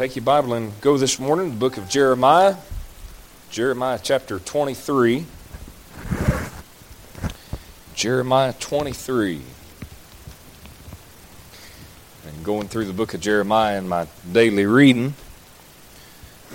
Take your Bible and go this morning to the book of Jeremiah, Jeremiah chapter 23. Jeremiah 23. And going through the book of Jeremiah in my daily reading.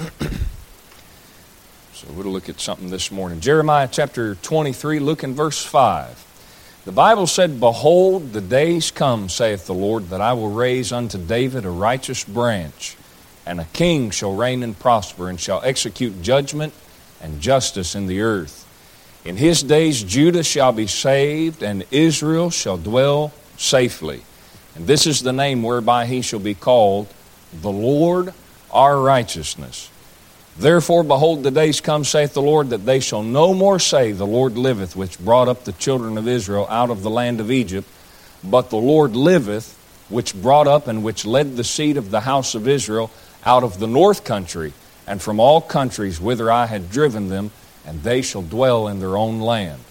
so we'll look at something this morning. Jeremiah chapter 23, look in verse 5. The Bible said, Behold, the days come, saith the Lord, that I will raise unto David a righteous branch, and a king shall reign and prosper, and shall execute judgment and justice in the earth. In his days Judah shall be saved, and Israel shall dwell safely. And this is the name whereby he shall be called the Lord our righteousness. Therefore, behold, the days come, saith the Lord, that they shall no more say, The Lord liveth, which brought up the children of Israel out of the land of Egypt, but the Lord liveth, which brought up and which led the seed of the house of Israel out of the north country, and from all countries whither I had driven them, and they shall dwell in their own land.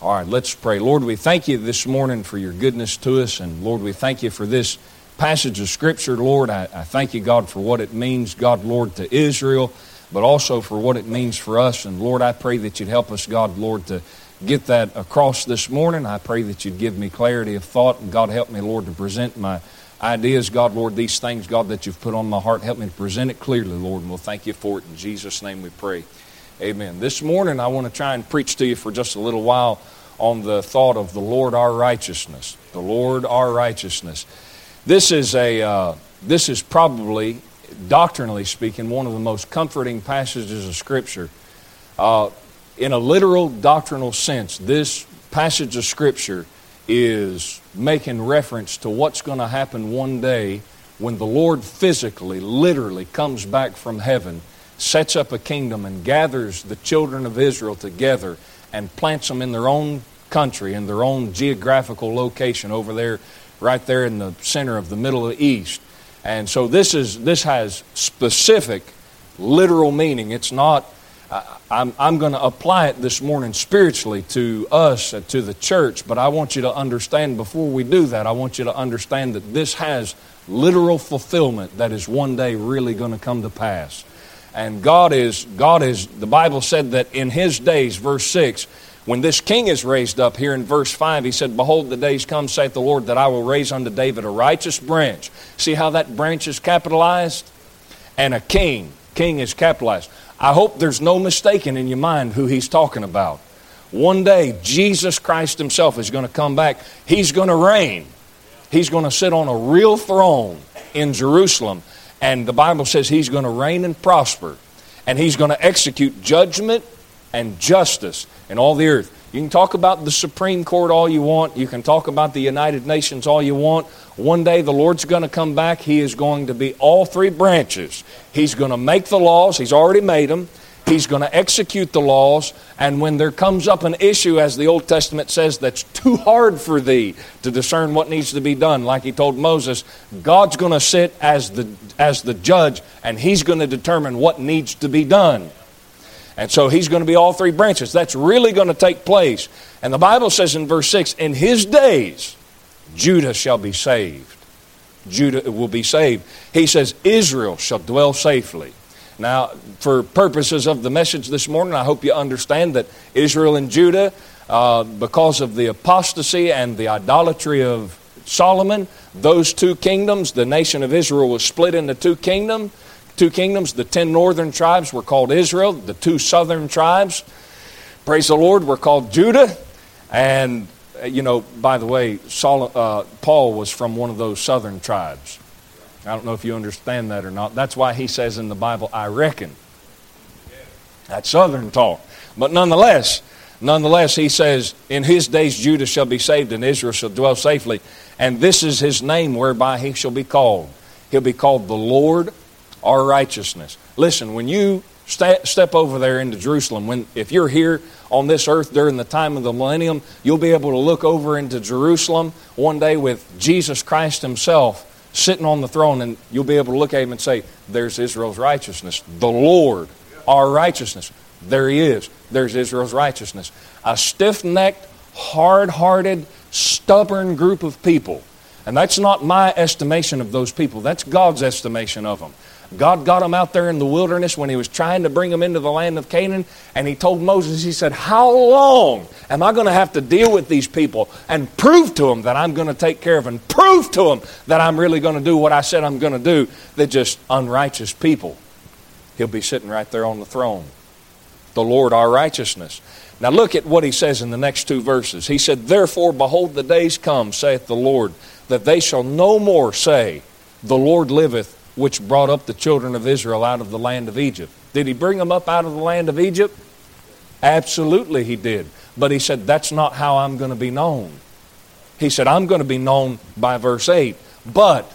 All right, let's pray. Lord, we thank you this morning for your goodness to us, and Lord, we thank you for this passage of Scripture, Lord. I, I thank you, God, for what it means, God, Lord, to Israel but also for what it means for us. And Lord, I pray that you'd help us, God, Lord, to get that across this morning. I pray that you'd give me clarity of thought. And God, help me, Lord, to present my ideas, God, Lord, these things, God, that you've put on my heart. Help me to present it clearly, Lord. And we'll thank you for it. In Jesus' name we pray. Amen. This morning, I want to try and preach to you for just a little while on the thought of the Lord our righteousness. The Lord our righteousness. This is a. Uh, this is probably doctrinally speaking, one of the most comforting passages of Scripture. Uh, in a literal doctrinal sense, this passage of Scripture is making reference to what's going to happen one day when the Lord physically, literally comes back from heaven, sets up a kingdom, and gathers the children of Israel together and plants them in their own country, in their own geographical location over there, right there in the center of the Middle East. And so this is this has specific literal meaning. It's not I'm, I'm going to apply it this morning spiritually to us, to the church, but I want you to understand before we do that, I want you to understand that this has literal fulfillment that is one day really going to come to pass. And God is, God is, the Bible said that in His days, verse 6, when this king is raised up here in verse 5, he said, Behold, the days come, saith the Lord, that I will raise unto David a righteous branch. See how that branch is capitalized? And a king. King is capitalized. I hope there's no mistaking in your mind who he's talking about. One day, Jesus Christ himself is going to come back. He's going to reign. He's going to sit on a real throne in Jerusalem. And the Bible says he's going to reign and prosper. And he's going to execute judgment and justice in all the earth. You can talk about the Supreme Court all you want. You can talk about the United Nations all you want. One day the Lord's going to come back. He is going to be all three branches. He's going to make the laws, He's already made them. He's going to execute the laws. And when there comes up an issue, as the Old Testament says, that's too hard for thee to discern what needs to be done, like He told Moses, God's going to sit as the, as the judge and He's going to determine what needs to be done. And so he's going to be all three branches. That's really going to take place. And the Bible says in verse 6 In his days, Judah shall be saved. Judah will be saved. He says, Israel shall dwell safely. Now, for purposes of the message this morning, I hope you understand that Israel and Judah, uh, because of the apostasy and the idolatry of Solomon, those two kingdoms, the nation of Israel was split into two kingdoms two kingdoms. The ten northern tribes were called Israel, the two southern tribes, praise the Lord, were called Judah. And, uh, you know, by the way, Saul, uh, Paul was from one of those southern tribes. I don't know if you understand that or not. That's why he says in the Bible, I reckon. That's southern talk. But nonetheless, nonetheless, he says, In his days Judah shall be saved and Israel shall dwell safely. And this is his name whereby he shall be called. He'll be called the Lord our righteousness. Listen, when you st- step over there into Jerusalem, when if you're here on this earth during the time of the millennium, you'll be able to look over into Jerusalem one day with Jesus Christ Himself sitting on the throne, and you'll be able to look at Him and say, "There's Israel's righteousness, the Lord, our righteousness." There He is. There's Israel's righteousness. A stiff-necked, hard-hearted, stubborn group of people. And that's not my estimation of those people. That's God's estimation of them God got them out there in the wilderness when He was trying to bring them into the land of Canaan. And He told Moses, He said, How long am I going to have to deal with these people and prove to them that I'm going to take care of them, prove to them that I'm really going to do what I said I'm going to do? They're just unrighteous people. He'll be sitting right there on the throne. The Lord our righteousness. Now look at what he says in the next two verses. He said, Therefore, behold, the days come, saith the Lord, that they shall no more say, The Lord liveth, which brought up the children of Israel out of the land of Egypt. Did he bring them up out of the land of Egypt? Absolutely, he did. But he said, That's not how I'm going to be known. He said, I'm going to be known by verse 8. But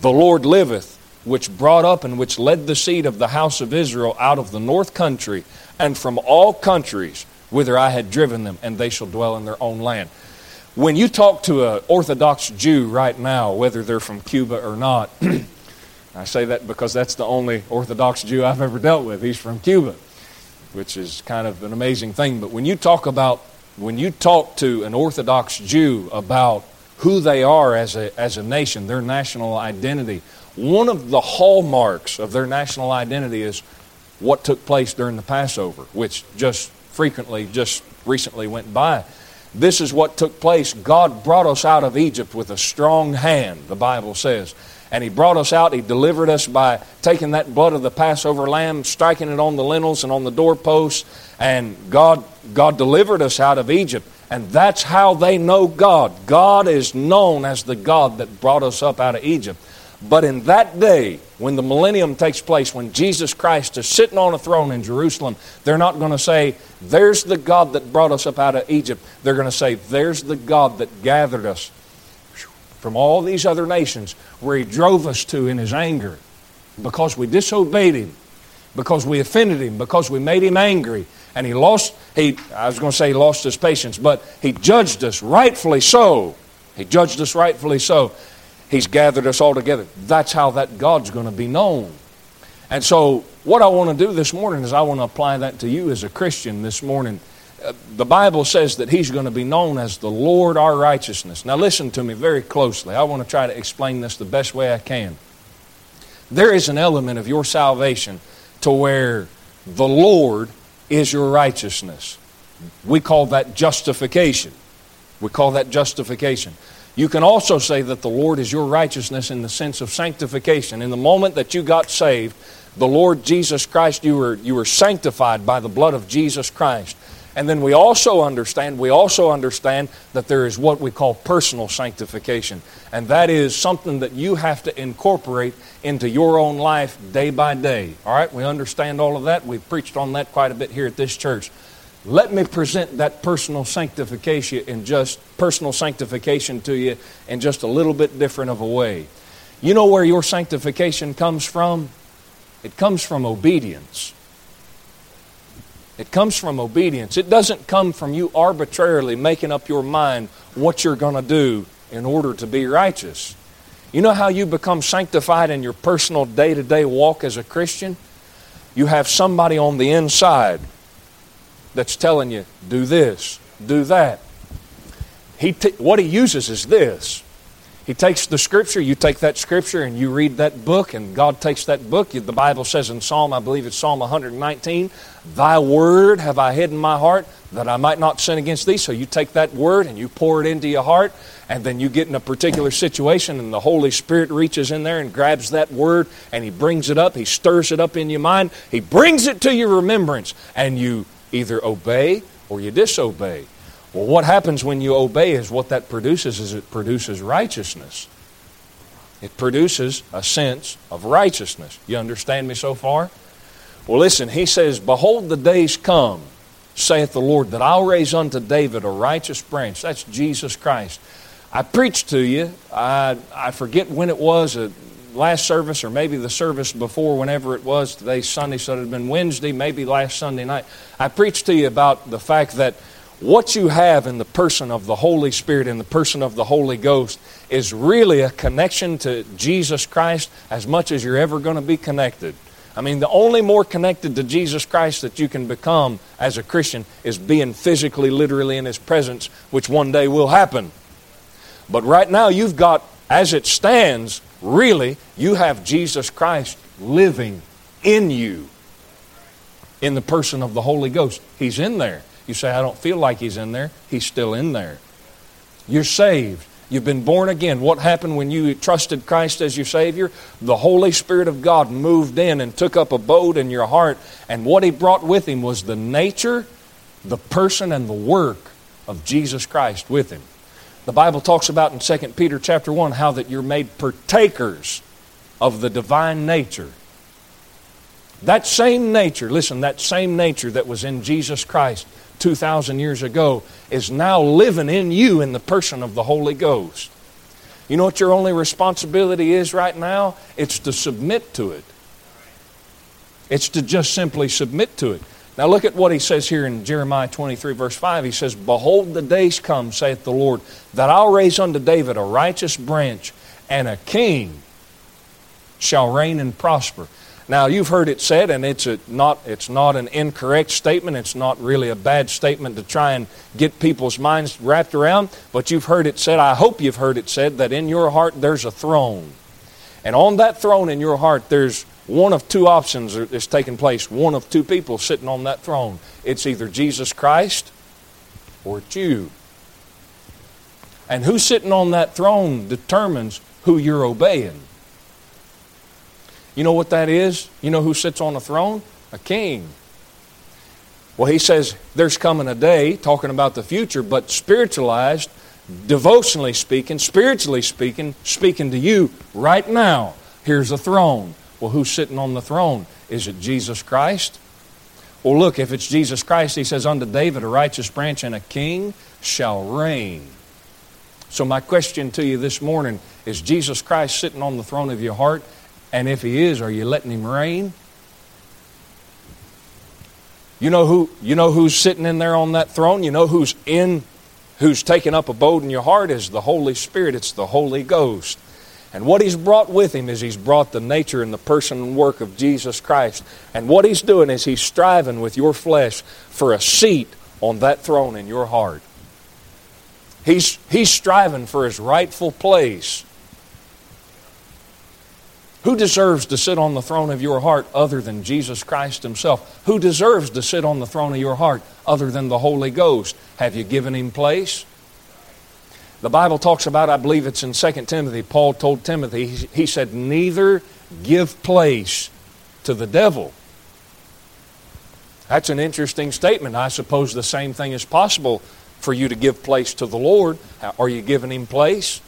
the Lord liveth, which brought up and which led the seed of the house of Israel out of the north country and from all countries whither I had driven them, and they shall dwell in their own land. When you talk to an Orthodox Jew right now, whether they're from Cuba or not, I say that because that's the only Orthodox Jew I've ever dealt with. He's from Cuba, which is kind of an amazing thing. But when you talk about, when you talk to an Orthodox Jew about who they are as a, as a nation, their national identity, one of the hallmarks of their national identity is what took place during the Passover, which just frequently, just recently went by. This is what took place. God brought us out of Egypt with a strong hand, the Bible says. And He brought us out. He delivered us by taking that blood of the Passover lamb, striking it on the lintels and on the doorposts. And God, God delivered us out of Egypt. And that's how they know God. God is known as the God that brought us up out of Egypt. But in that day, when the millennium takes place, when Jesus Christ is sitting on a throne in Jerusalem, they're not going to say, There's the God that brought us up out of Egypt. They're going to say, There's the God that gathered us from all these other nations where He drove us to in His anger because we disobeyed Him, because we offended Him, because we made Him angry. And He lost, he, I was going to say He lost His patience, but He judged us rightfully so. He judged us rightfully so. He's gathered us all together. That's how that God's going to be known. And so, what I want to do this morning is I want to apply that to you as a Christian this morning. Uh, the Bible says that He's going to be known as the Lord our righteousness. Now, listen to me very closely. I want to try to explain this the best way I can. There is an element of your salvation to where the Lord is your righteousness. We call that justification. We call that justification. You can also say that the Lord is your righteousness in the sense of sanctification. In the moment that you got saved, the Lord Jesus Christ, you were, you were sanctified by the blood of Jesus Christ. And then we also understand, we also understand that there is what we call personal sanctification. And that is something that you have to incorporate into your own life day by day. All right, we understand all of that. We've preached on that quite a bit here at this church. Let me present that personal sanctification in just personal sanctification to you in just a little bit different of a way. You know where your sanctification comes from? It comes from obedience. It comes from obedience. It doesn't come from you arbitrarily making up your mind what you're going to do in order to be righteous. You know how you become sanctified in your personal day to day walk as a Christian? You have somebody on the inside that's telling you, do this, do that. He t- what he uses is this. He takes the scripture, you take that scripture and you read that book, and God takes that book. The Bible says in Psalm, I believe it's Psalm 119, Thy word have I hid in my heart that I might not sin against thee. So you take that word and you pour it into your heart, and then you get in a particular situation, and the Holy Spirit reaches in there and grabs that word and He brings it up, He stirs it up in your mind, He brings it to your remembrance, and you either obey or you disobey. Well, what happens when you obey is what that produces is it produces righteousness. It produces a sense of righteousness. You understand me so far? Well, listen, he says, Behold, the days come, saith the Lord, that I'll raise unto David a righteous branch. That's Jesus Christ. I preached to you, I, I forget when it was, last service or maybe the service before, whenever it was. Today's Sunday, so it had been Wednesday, maybe last Sunday night. I preached to you about the fact that what you have in the person of the Holy Spirit, in the person of the Holy Ghost, is really a connection to Jesus Christ as much as you're ever going to be connected. I mean, the only more connected to Jesus Christ that you can become as a Christian is being physically, literally in His presence, which one day will happen. But right now, you've got, as it stands, really, you have Jesus Christ living in you in the person of the Holy Ghost. He's in there. You say, I don't feel like He's in there. He's still in there. You're saved. You've been born again. What happened when you trusted Christ as your Savior? The Holy Spirit of God moved in and took up abode in your heart. And what He brought with Him was the nature, the person, and the work of Jesus Christ with Him. The Bible talks about in 2 Peter chapter 1 how that you're made partakers of the divine nature. That same nature, listen, that same nature that was in Jesus Christ 2,000 years ago is now living in you in the person of the Holy Ghost. You know what your only responsibility is right now? It's to submit to it. It's to just simply submit to it. Now look at what he says here in Jeremiah 23, verse 5. He says, Behold, the days come, saith the Lord, that I'll raise unto David a righteous branch, and a king shall reign and prosper. Now you've heard it said, and it's not it's not an incorrect statement. It's not really a bad statement to try and get people's minds wrapped around. But you've heard it said. I hope you've heard it said that in your heart there's a throne, and on that throne in your heart there's one of two options is taking place. One of two people sitting on that throne. It's either Jesus Christ or it's you. And who's sitting on that throne determines who you're obeying. You know what that is? You know who sits on the throne? A king. Well, he says there's coming a day, talking about the future, but spiritualized, devotionally speaking, spiritually speaking, speaking to you right now. Here's a throne. Well, who's sitting on the throne? Is it Jesus Christ? Well, look, if it's Jesus Christ, he says, Unto David a righteous branch and a king shall reign. So, my question to you this morning is Jesus Christ sitting on the throne of your heart? And if he is, are you letting him reign? You know who you know who's sitting in there on that throne? You know who's in who's taken up abode in your heart is the Holy Spirit. It's the Holy Ghost. And what he's brought with him is he's brought the nature and the person and work of Jesus Christ. And what he's doing is he's striving with your flesh for a seat on that throne in your heart. He's, he's striving for his rightful place. Who deserves to sit on the throne of your heart other than Jesus Christ Himself? Who deserves to sit on the throne of your heart other than the Holy Ghost? Have you given Him place? The Bible talks about, I believe it's in 2 Timothy, Paul told Timothy, he said, Neither give place to the devil. That's an interesting statement. I suppose the same thing is possible for you to give place to the Lord. Are you giving Him place?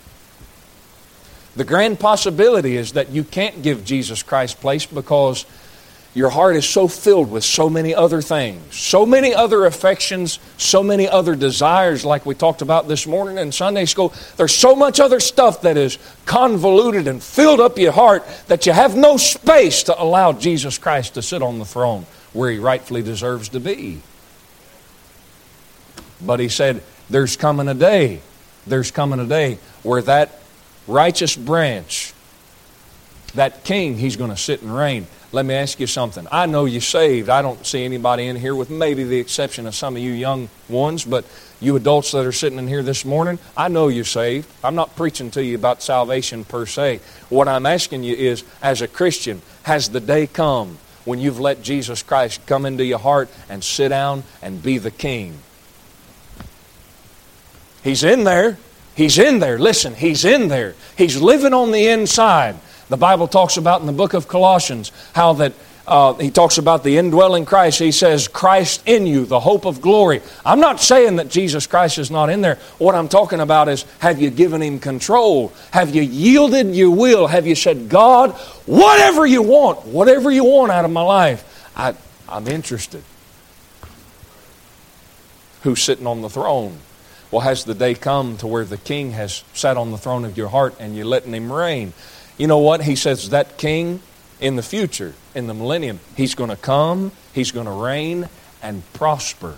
The grand possibility is that you can't give Jesus Christ place because your heart is so filled with so many other things, so many other affections, so many other desires, like we talked about this morning in Sunday school. There's so much other stuff that is convoluted and filled up your heart that you have no space to allow Jesus Christ to sit on the throne where he rightfully deserves to be. But he said, There's coming a day, there's coming a day where that righteous branch, that king, he's going to sit and reign. Let me ask you something. I know you're saved. I don't see anybody in here, with maybe the exception of some of you young ones, but you adults that are sitting in here this morning, I know you're saved. I'm not preaching to you about salvation per se. What I'm asking you is, as a Christian, has the day come when you've let Jesus Christ come into your heart and sit down and be the king? He's in there. He's in there. Listen, He's in there. He's living on the inside. The Bible talks about in the book of Colossians how that uh, he talks about the indwelling Christ. He says, Christ in you, the hope of glory. I'm not saying that Jesus Christ is not in there. What I'm talking about is have you given him control? Have you yielded your will? Have you said, God, whatever you want, whatever you want out of my life, I, I'm interested. Who's sitting on the throne? Well, has the day come to where the king has sat on the throne of your heart and you're letting him reign? You know what? He says that king in the future, in the millennium, he's going to come, he's going to reign and prosper.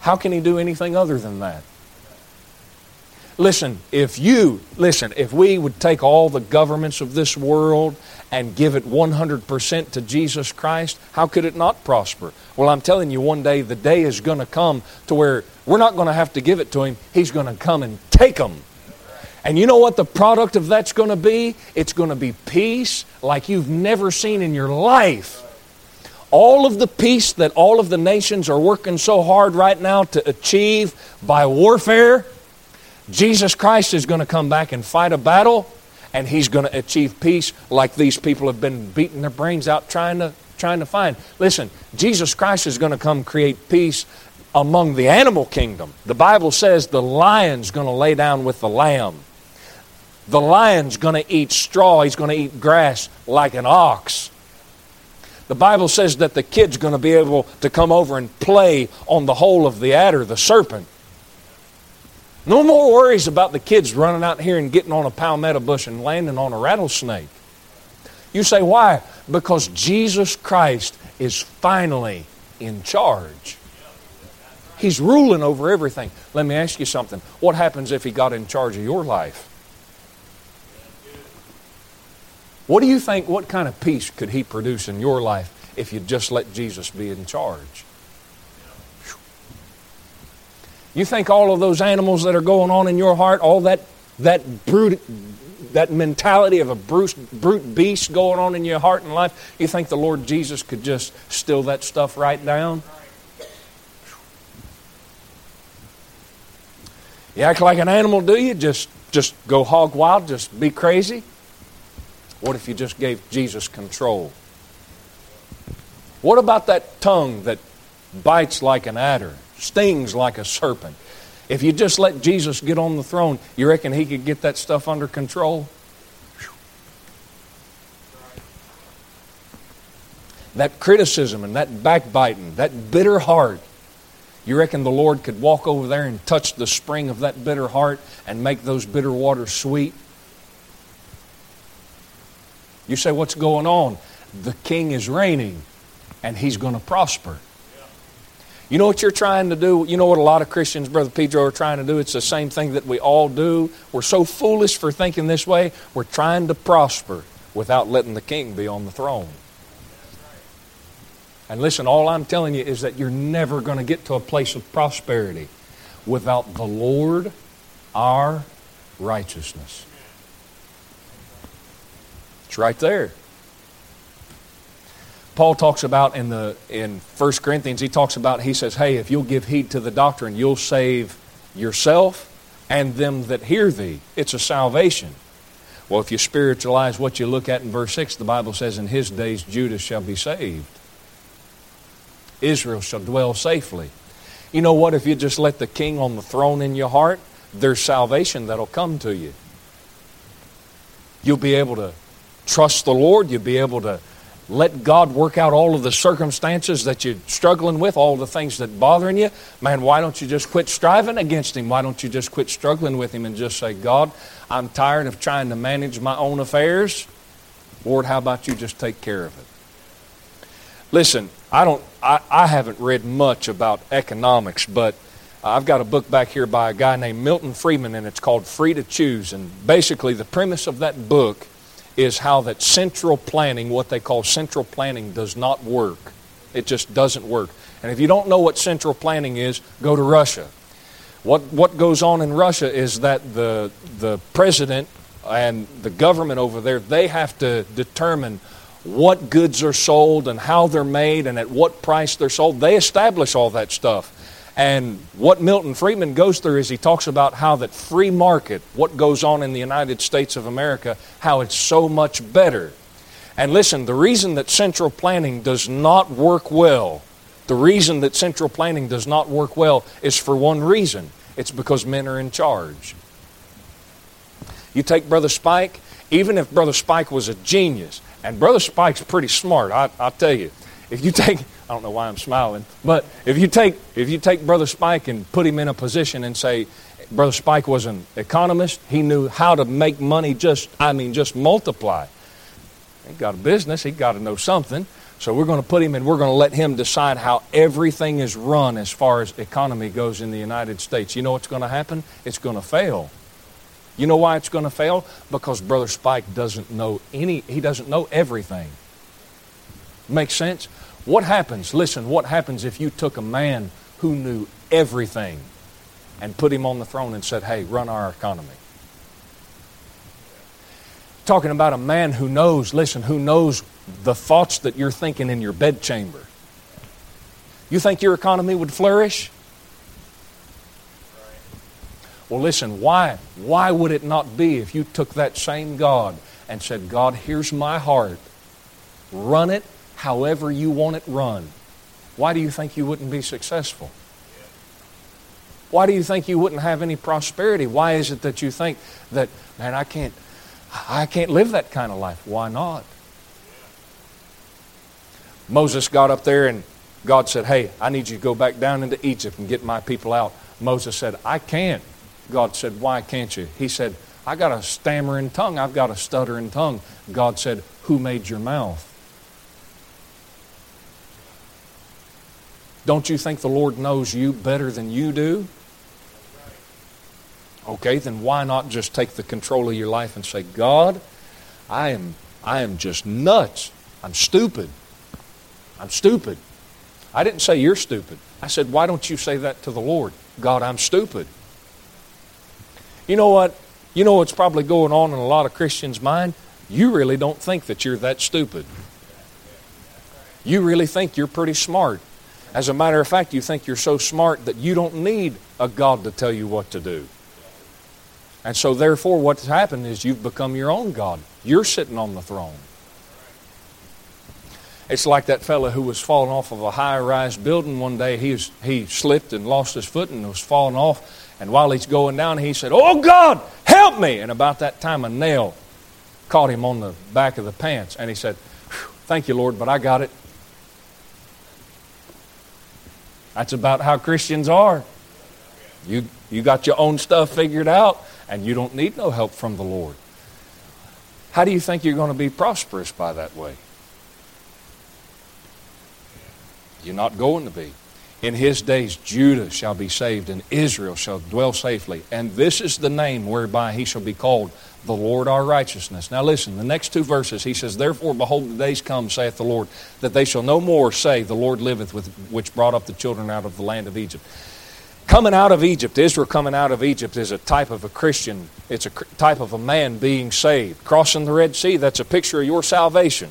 How can he do anything other than that? Listen, if you, listen, if we would take all the governments of this world and give it 100% to Jesus Christ, how could it not prosper? Well, I'm telling you, one day the day is going to come to where we're not going to have to give it to Him. He's going to come and take them And you know what the product of that's going to be? It's going to be peace like you've never seen in your life. All of the peace that all of the nations are working so hard right now to achieve by warfare, Jesus Christ is going to come back and fight a battle, and He's going to achieve peace like these people have been beating their brains out trying to, trying to find. Listen, Jesus Christ is going to come create peace among the animal kingdom. The Bible says the lion's going to lay down with the lamb. The lion's going to eat straw, he's going to eat grass like an ox. The Bible says that the kid's going to be able to come over and play on the hole of the adder, the serpent. No more worries about the kids running out here and getting on a palmetto bush and landing on a rattlesnake. You say, why? Because Jesus Christ is finally in charge. He's ruling over everything. Let me ask you something. What happens if He got in charge of your life? What do you think, what kind of peace could He produce in your life if you just let Jesus be in charge? You think all of those animals that are going on in your heart, all that, that brute, that mentality of a brute, brute beast going on in your heart and life, you think the Lord Jesus could just still that stuff right down? You act like an animal, do you? Just, just go hog wild, just be crazy? What if you just gave Jesus control? What about that tongue that bites like an adder, stings like a serpent? If you just let Jesus get on the throne, you reckon he could get that stuff under control? That criticism and that backbiting, that bitter heart, you reckon the Lord could walk over there and touch the spring of that bitter heart and make those bitter waters sweet? You say, What's going on? The king is reigning and he's going to prosper. You know what you're trying to do? You know what a lot of Christians, Brother Pedro, are trying to do? It's the same thing that we all do. We're so foolish for thinking this way. We're trying to prosper without letting the king be on the throne. And listen, all I'm telling you is that you're never going to get to a place of prosperity without the Lord, our righteousness. It's right there. Paul talks about in the in 1 Corinthians, he talks about, he says, Hey, if you'll give heed to the doctrine, you'll save yourself and them that hear thee. It's a salvation. Well, if you spiritualize what you look at in verse 6, the Bible says, In his days Judah shall be saved. Israel shall dwell safely. You know what? If you just let the king on the throne in your heart, there's salvation that'll come to you. You'll be able to trust the Lord. You'll be able to let God work out all of the circumstances that you're struggling with, all the things that bothering you. Man, why don't you just quit striving against Him? Why don't you just quit struggling with Him and just say, God, I'm tired of trying to manage my own affairs. Lord, how about you just take care of it? Listen, I don't I, I haven't read much about economics, but I've got a book back here by a guy named Milton Friedman, and it's called Free to Choose. And basically, the premise of that book is how that central planning, what they call central planning, does not work. It just doesn't work. And if you don't know what central planning is, go to Russia. What, what goes on in Russia is that the, the president and the government over there, they have to determine what goods are sold and how they're made and at what price they're sold. They establish all that stuff. And what Milton Friedman goes through is he talks about how that free market, what goes on in the United States of America, how it's so much better. And listen, the reason that central planning does not work well, the reason that central planning does not work well is for one reason it's because men are in charge. You take Brother Spike, even if Brother Spike was a genius, and Brother Spike's pretty smart, I, I'll tell you. If you take, I don't know why I'm smiling, but if you take if you take Brother Spike and put him in a position and say, Brother Spike was an economist, he knew how to make money just, I mean, just multiply. He got a business, he got to know something. So we're going to put him and we're going to let him decide how everything is run as far as economy goes in the United States. You know what's going to happen? It's going to fail. You know why it's going to fail? Because Brother Spike doesn't know any, he doesn't know everything. Makes sense? What happens? Listen, what happens if you took a man who knew everything and put him on the throne and said, hey, run our economy? Talking about a man who knows, listen, who knows the thoughts that you're thinking in your bedchamber. You think your economy would flourish? Well, listen, why? Why would it not be if you took that same God and said, God, here's my heart. Run it however you want it run. Why do you think you wouldn't be successful? Why do you think you wouldn't have any prosperity? Why is it that you think that, man, I can't, I can't live that kind of life? Why not? Moses got up there and God said, Hey, I need you to go back down into Egypt and get my people out. Moses said, I can't. God said, Why can't you? He said, I got a stammering tongue. I've got a stuttering tongue. God said, Who made your mouth? Don't you think the Lord knows you better than you do? Okay, then why not just take the control of your life and say, God, I am, I am just nuts. I'm stupid. I'm stupid. I didn't say you're stupid. I said, why don't you say that to the Lord? God, I'm stupid. You know what? You know what's probably going on in a lot of Christians' mind? You really don't think that you're that stupid. You really think you're pretty smart. As a matter of fact, you think you're so smart that you don't need a God to tell you what to do. And so, therefore, what's happened is you've become your own God. You're sitting on the throne. It's like that fellow who was falling off of a high rise building one day. He, was, he slipped and lost his foot and was falling off. And while he's going down, he said, Oh God, help me! And about that time, a nail caught him on the back of the pants. And he said, Thank you, Lord, but I got it. That's about how Christians are. You, you got your own stuff figured out, and you don't need no help from the Lord. How do you think you're going to be prosperous by that way? You're not going to be. In his days, Judah shall be saved, and Israel shall dwell safely. And this is the name whereby he shall be called the Lord our righteousness. Now listen, the next two verses, he says, Therefore, behold, the days come, saith the Lord, that they shall no more say, The Lord liveth, with, which brought up the children out of the land of Egypt. Coming out of Egypt, Israel coming out of Egypt is a type of a Christian. It's a type of a man being saved. Crossing the Red Sea, that's a picture of your salvation.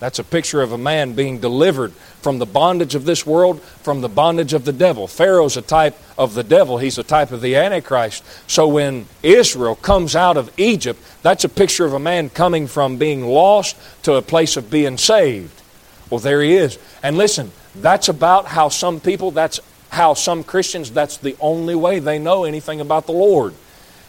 That's a picture of a man being delivered from the bondage of this world, from the bondage of the devil. Pharaoh's a type of the devil, he's a type of the Antichrist. So when Israel comes out of Egypt, that's a picture of a man coming from being lost to a place of being saved. Well, there he is. And listen, that's about how some people, that's how some Christians, that's the only way they know anything about the Lord.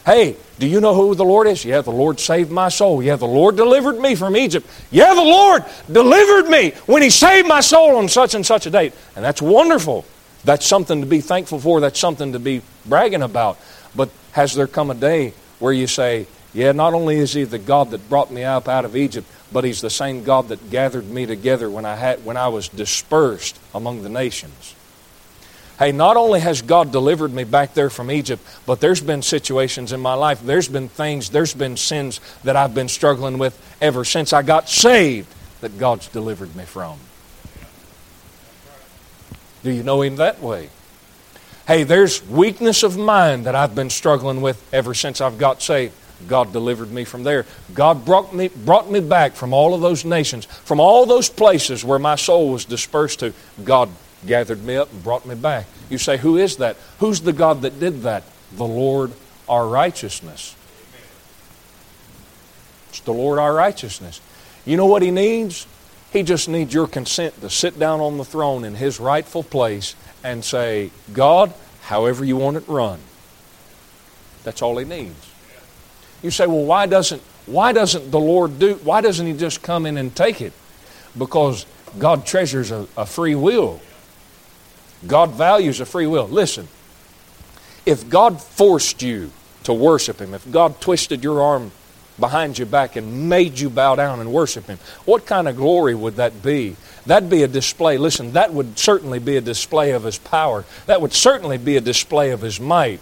Hey, do you know who the Lord is? Yeah, the Lord saved my soul. Yeah, the Lord delivered me from Egypt. Yeah, the Lord delivered me when He saved my soul on such and such a date. And that's wonderful. That's something to be thankful for. That's something to be bragging about. But has there come a day where you say, yeah, not only is He the God that brought me up out of Egypt, but He's the same God that gathered me together when I, had, when I was dispersed among the nations? Hey, not only has God delivered me back there from Egypt, but there's been situations in my life, there's been things, there's been sins that I've been struggling with ever since I got saved that God's delivered me from. Do you know Him that way? Hey, there's weakness of mind that I've been struggling with ever since I've got saved. God delivered me from there. God brought me, brought me back from all of those nations, from all those places where my soul was dispersed to. God gathered me up and brought me back. You say, Who is that? Who's the God that did that? The Lord our righteousness. It's the Lord our righteousness. You know what He needs? He just needs your consent to sit down on the throne in His rightful place and say, God, however you want it run. That's all He needs. You say, well, why doesn't, why doesn't the Lord do, why doesn't He just come in and take it? Because God treasures a, a free will. God values a free will. Listen, if God forced you to worship Him, if God twisted your arm behind your back and made you bow down and worship Him, what kind of glory would that be? That'd be a display. Listen, that would certainly be a display of His power. That would certainly be a display of His might.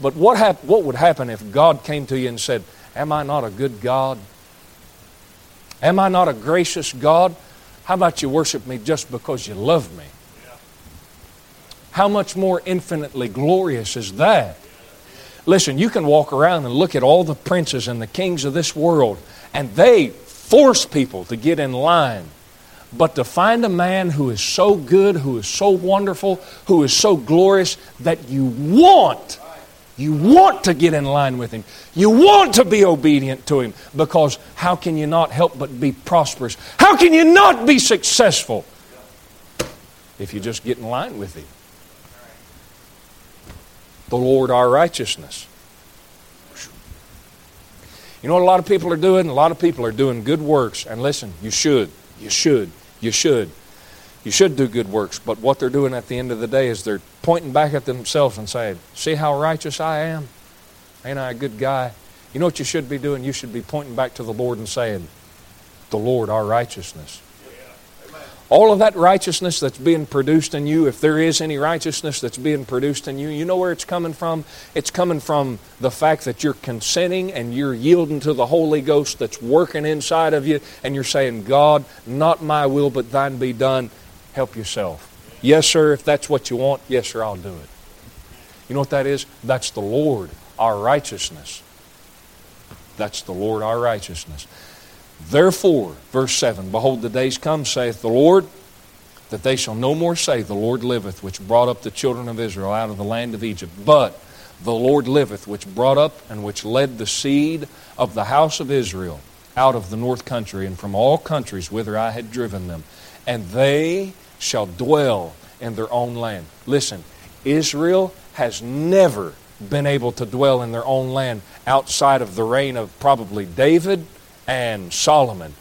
But what, hap- what would happen if God came to you and said, Am I not a good God? Am I not a gracious God? How about you worship me just because you love me? How much more infinitely glorious is that? Listen, you can walk around and look at all the princes and the kings of this world, and they force people to get in line. But to find a man who is so good, who is so wonderful, who is so glorious that you want, you want to get in line with him. You want to be obedient to him because how can you not help but be prosperous? How can you not be successful if you just get in line with him? The Lord our righteousness. You know what a lot of people are doing? A lot of people are doing good works. And listen, you should. You should. You should. You should do good works. But what they're doing at the end of the day is they're pointing back at themselves and saying, See how righteous I am? Ain't I a good guy? You know what you should be doing? You should be pointing back to the Lord and saying, The Lord, our righteousness. All of that righteousness that's being produced in you, if there is any righteousness that's being produced in you, you know where it's coming from? It's coming from the fact that you're consenting and you're yielding to the Holy Ghost that's working inside of you, and you're saying, God, not my will, but thine be done. Help yourself. Yes, sir, if that's what you want, yes, sir, I'll do it. You know what that is? That's the Lord, our righteousness. That's the Lord, our righteousness. Therefore, verse 7 Behold, the days come, saith the Lord, that they shall no more say, The Lord liveth, which brought up the children of Israel out of the land of Egypt. But the Lord liveth, which brought up and which led the seed of the house of Israel out of the north country and from all countries whither I had driven them. And they shall dwell in their own land. Listen, Israel has never been able to dwell in their own land outside of the reign of probably David and Solomon.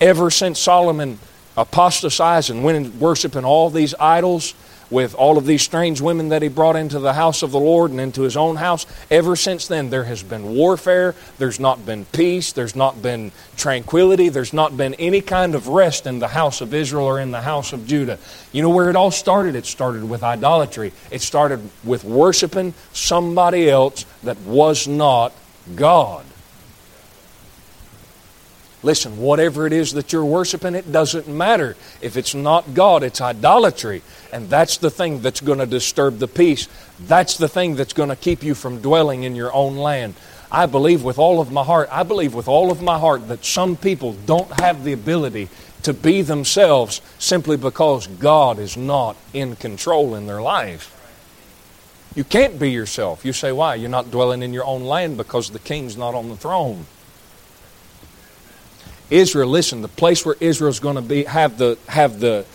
Ever since Solomon apostatized and went and worshiping all these idols with all of these strange women that he brought into the house of the Lord and into his own house, ever since then there has been warfare, there's not been peace, there's not been tranquility, there's not been any kind of rest in the house of Israel or in the house of Judah. You know where it all started? It started with idolatry. It started with worshiping somebody else that was not God. Listen, whatever it is that you're worshiping, it doesn't matter. If it's not God, it's idolatry. And that's the thing that's going to disturb the peace. That's the thing that's going to keep you from dwelling in your own land. I believe with all of my heart, I believe with all of my heart that some people don't have the ability to be themselves simply because God is not in control in their life. You can't be yourself. You say, why? You're not dwelling in your own land because the king's not on the throne. Israel, listen, the place where Israel's going to be have the have the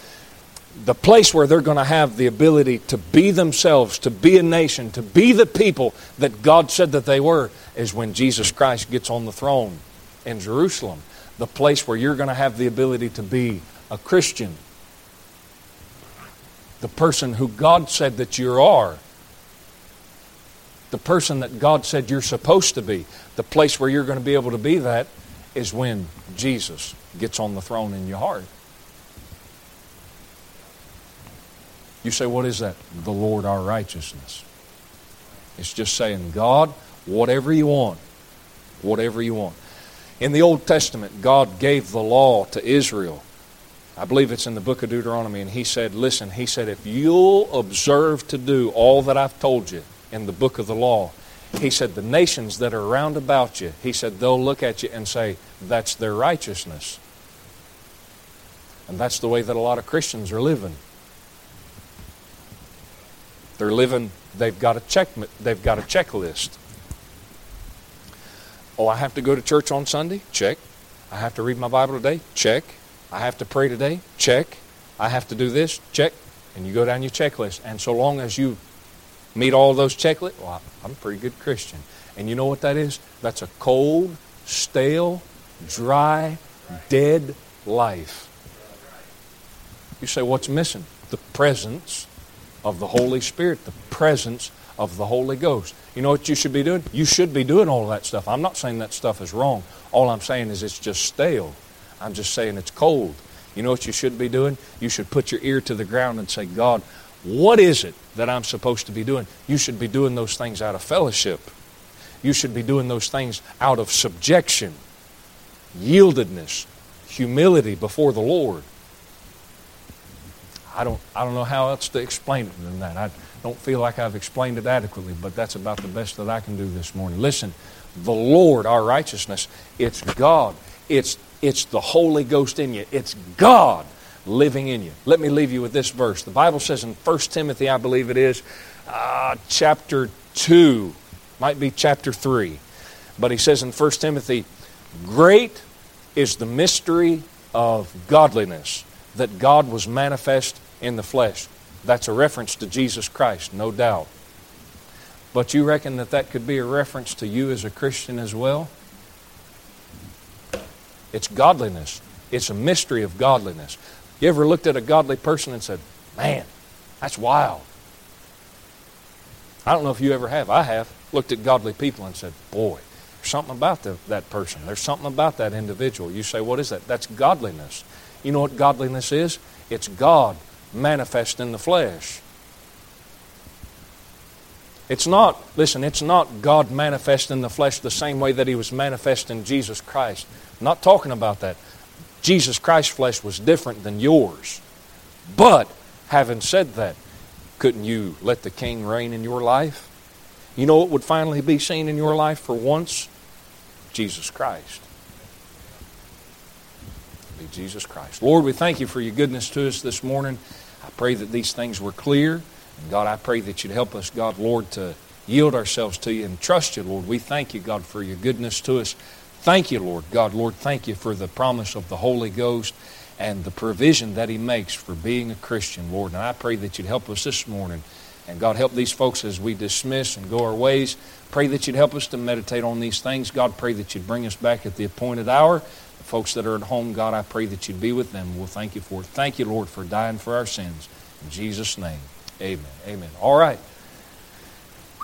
the place where they're going to have the ability to be themselves, to be a nation, to be the people that God said that they were, is when Jesus Christ gets on the throne in Jerusalem. The place where you're going to have the ability to be a Christian. The person who God said that you are. The person that God said you're supposed to be. The place where you're going to be able to be that is when Jesus gets on the throne in your heart. You say, what is that? The Lord our righteousness. It's just saying, God, whatever you want, whatever you want. In the Old Testament, God gave the law to Israel. I believe it's in the book of Deuteronomy, and He said, Listen, He said, if you'll observe to do all that I've told you in the book of the law, he said, The nations that are round about you, he said, they'll look at you and say, That's their righteousness. And that's the way that a lot of Christians are living. They're living, they've got a check they've got a checklist. Oh, I have to go to church on Sunday? Check. I have to read my Bible today? Check. I have to pray today? Check. I have to do this? Check. And you go down your checklist. And so long as you meet all those checklists, well, I'm a pretty good Christian. And you know what that is? That's a cold, stale, dry, dead life. You say, what's missing? The presence of the Holy Spirit, the presence of the Holy Ghost. You know what you should be doing? You should be doing all that stuff. I'm not saying that stuff is wrong. All I'm saying is it's just stale. I'm just saying it's cold. You know what you should be doing? You should put your ear to the ground and say, God, what is it that I'm supposed to be doing? You should be doing those things out of fellowship. You should be doing those things out of subjection, yieldedness, humility before the Lord. I don't, I don't know how else to explain it than that. I don't feel like I've explained it adequately, but that's about the best that I can do this morning. Listen, the Lord, our righteousness, it's God. It's, it's the Holy Ghost in you. It's God living in you. Let me leave you with this verse. The Bible says in 1 Timothy, I believe it is, uh, chapter 2, might be chapter 3, but he says in 1 Timothy, Great is the mystery of godliness, that God was manifest in the flesh. That's a reference to Jesus Christ, no doubt. But you reckon that that could be a reference to you as a Christian as well? It's godliness. It's a mystery of godliness. You ever looked at a godly person and said, Man, that's wild? I don't know if you ever have. I have looked at godly people and said, Boy, there's something about the, that person. There's something about that individual. You say, What is that? That's godliness. You know what godliness is? It's God manifest in the flesh. It's not, listen, it's not God manifest in the flesh the same way that He was manifest in Jesus Christ. I'm not talking about that. Jesus Christ's flesh was different than yours. But, having said that, couldn't you let the King reign in your life? You know what would finally be seen in your life for once? Jesus Christ. Be Jesus Christ. Lord, we thank you for your goodness to us this morning. I pray that these things were clear. And God, I pray that you'd help us, God, Lord, to yield ourselves to you and trust you, Lord. We thank you, God, for your goodness to us. Thank you, Lord. God, Lord, thank you for the promise of the Holy Ghost and the provision that He makes for being a Christian, Lord. And I pray that you'd help us this morning. And God, help these folks as we dismiss and go our ways. Pray that you'd help us to meditate on these things. God, pray that you'd bring us back at the appointed hour. The folks that are at home, God, I pray that you'd be with them. We'll thank you for it. Thank you, Lord, for dying for our sins. In Jesus' name, amen. Amen. All right.